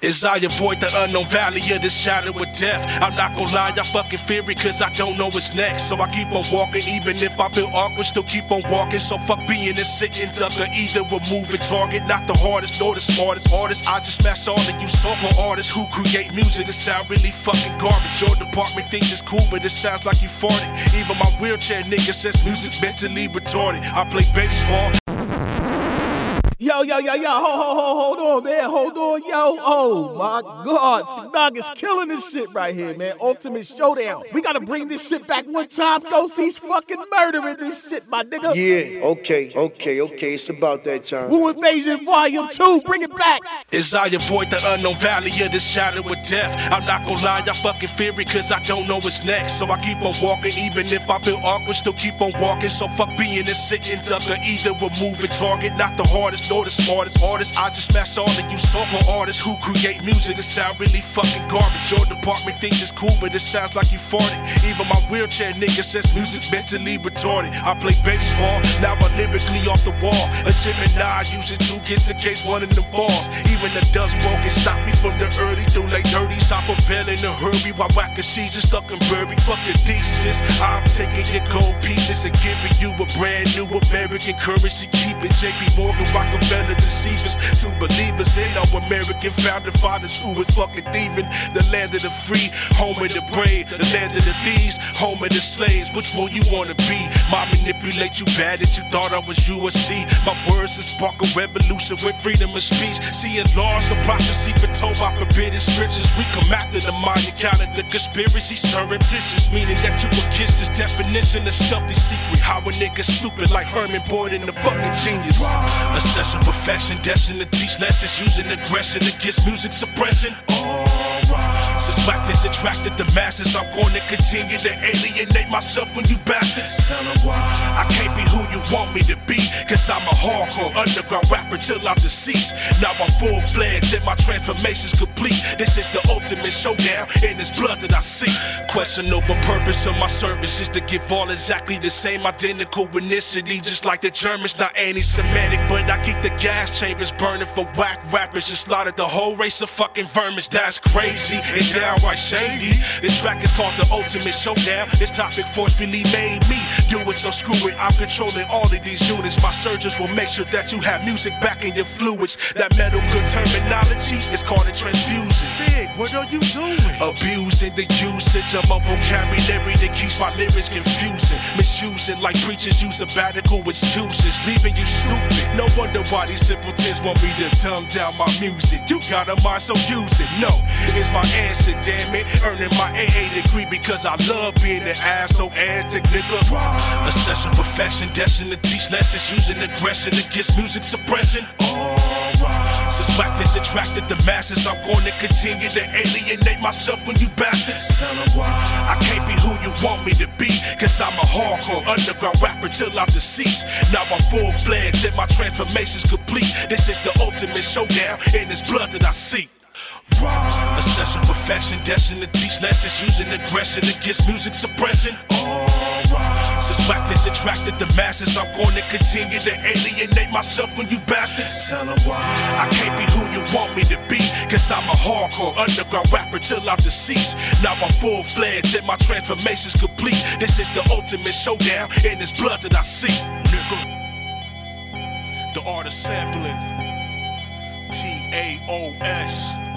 As I avoid the unknown valley of the shadow of death. I'm not gonna lie, I fucking fear it cause I don't know what's next. So I keep on walking, even if I feel awkward, still keep on walking. So fuck being a sitting ducker, either a moving target. Not the hardest nor the smartest artist. I just smash all of you so-called artists who create music that sound really fucking garbage. Your department thinks it's cool, but it sounds like you farted. Even my wheelchair nigga says music's mentally retarded. I play baseball. Yo, yo, yo, yo, ho, ho, ho, hold on, man, hold on, yo. Oh my God, Snug is killing this shit right here, man. Ultimate Showdown. We gotta bring this shit back one time. Ghost, he's fucking murdering this shit, my nigga. Yeah, okay, okay, okay. It's about that time. Wu Invasion Volume 2, bring it back. As I avoid the unknown valley of the shadow of death. I'm not gonna lie, I fucking fear it cause I don't know what's next. So I keep on walking, even if I feel awkward, still keep on walking. So fuck being a sitting ducker, either a moving target. Not the hardest nor the smartest artist. I just smash all of you so-called artists who create music that sound really fucking garbage. Your department thinks it's cool, but it sounds like you farted. Even my wheelchair nigga says music's mentally retarded. I play baseball, now I'm lyrically off the wall. A Gemini uses two kids in case one of them falls. Even the dust broken stop me from the early through late 30s. I prevail in a hurry while whacking seeds are stuck in bury. Fuck your I'm taking your gold pieces and giving you a brand new American currency. Keep it JP Morgan, Rockefeller, deceivers two believers in our American founding fathers who was fucking thieving. The land of the free, home of the brave, the land of the thieves, home of the slaves. Which one you wanna be? My manipulate you bad that you thought I was USC. My words will spark a revolution with freedom of speech. Seeing laws, the prophecy foretold by forbidden scriptures. We come after the mind and counter the conspiracy surreptitious, meaning that you will kiss this definition of stealthy secret. How a nigga stupid like Herman Boyd in the fucking genius. Assessing perfection, destined to teach lessons, using aggression against music suppression. Alright. Since blackness attracted the masses, I'm gonna continue to alienate myself when you bastards. Tell 'em why. I can't be who you want me to be, cause I'm a hardcore underground rapper till I'm deceased. Now I'm full fledged and my transformation's complete. This is the ultimate showdown, and it's blood that I see. Questionable purpose of my service is to give all exactly the same identical ethnicity, just like the Germans, not anti Semitic, but I keep the gas chambers burning for whack rappers. Just slaughtered the whole race of fucking vermins, that's crazy and downright shady. This track is called The Ultimate Showdown. This topic forcefully made me do it, so screw it. I'm controlling all of these units. My surgeons will make sure that you have music back in your fluids. That medical terminology is called a transfusion. Sig, what are you doing? Abusing the usage of my vocabulary that keeps my lyrics confusing. Misusing like preachers use sabbatical excuses, leaving you stupid. No wonder why these simpletons want me to dumb down my music. You got a mind, so use it. No, it's my answer, damn it. Earning my AA degree because I love being an asshole antic nigga. Assessing perfection, destined to teach lessons, using aggression against music suppression. Alright. Since blackness attracted the masses, I'm gonna continue to alienate myself when you bastards. Tell why. I can't be who you want me to be, cause I'm a hardcore underground rapper till I'm deceased. Now I'm full fledged and my transformation's complete. This is the ultimate showdown, and it's blood that I seek. Assessing perfection, destined to teach lessons, using aggression against music suppression. Alright. Since attracted the masses, I'm gonna continue to alienate myself when you bastards. Tell Tell 'em why. I can't be who you want me to be, cause I'm a hardcore underground rapper till I'm deceased. Now I'm full fledged and my transformation's complete. This is the ultimate showdown, and it's blood that I see, nigga. The art of sampling. T A O S.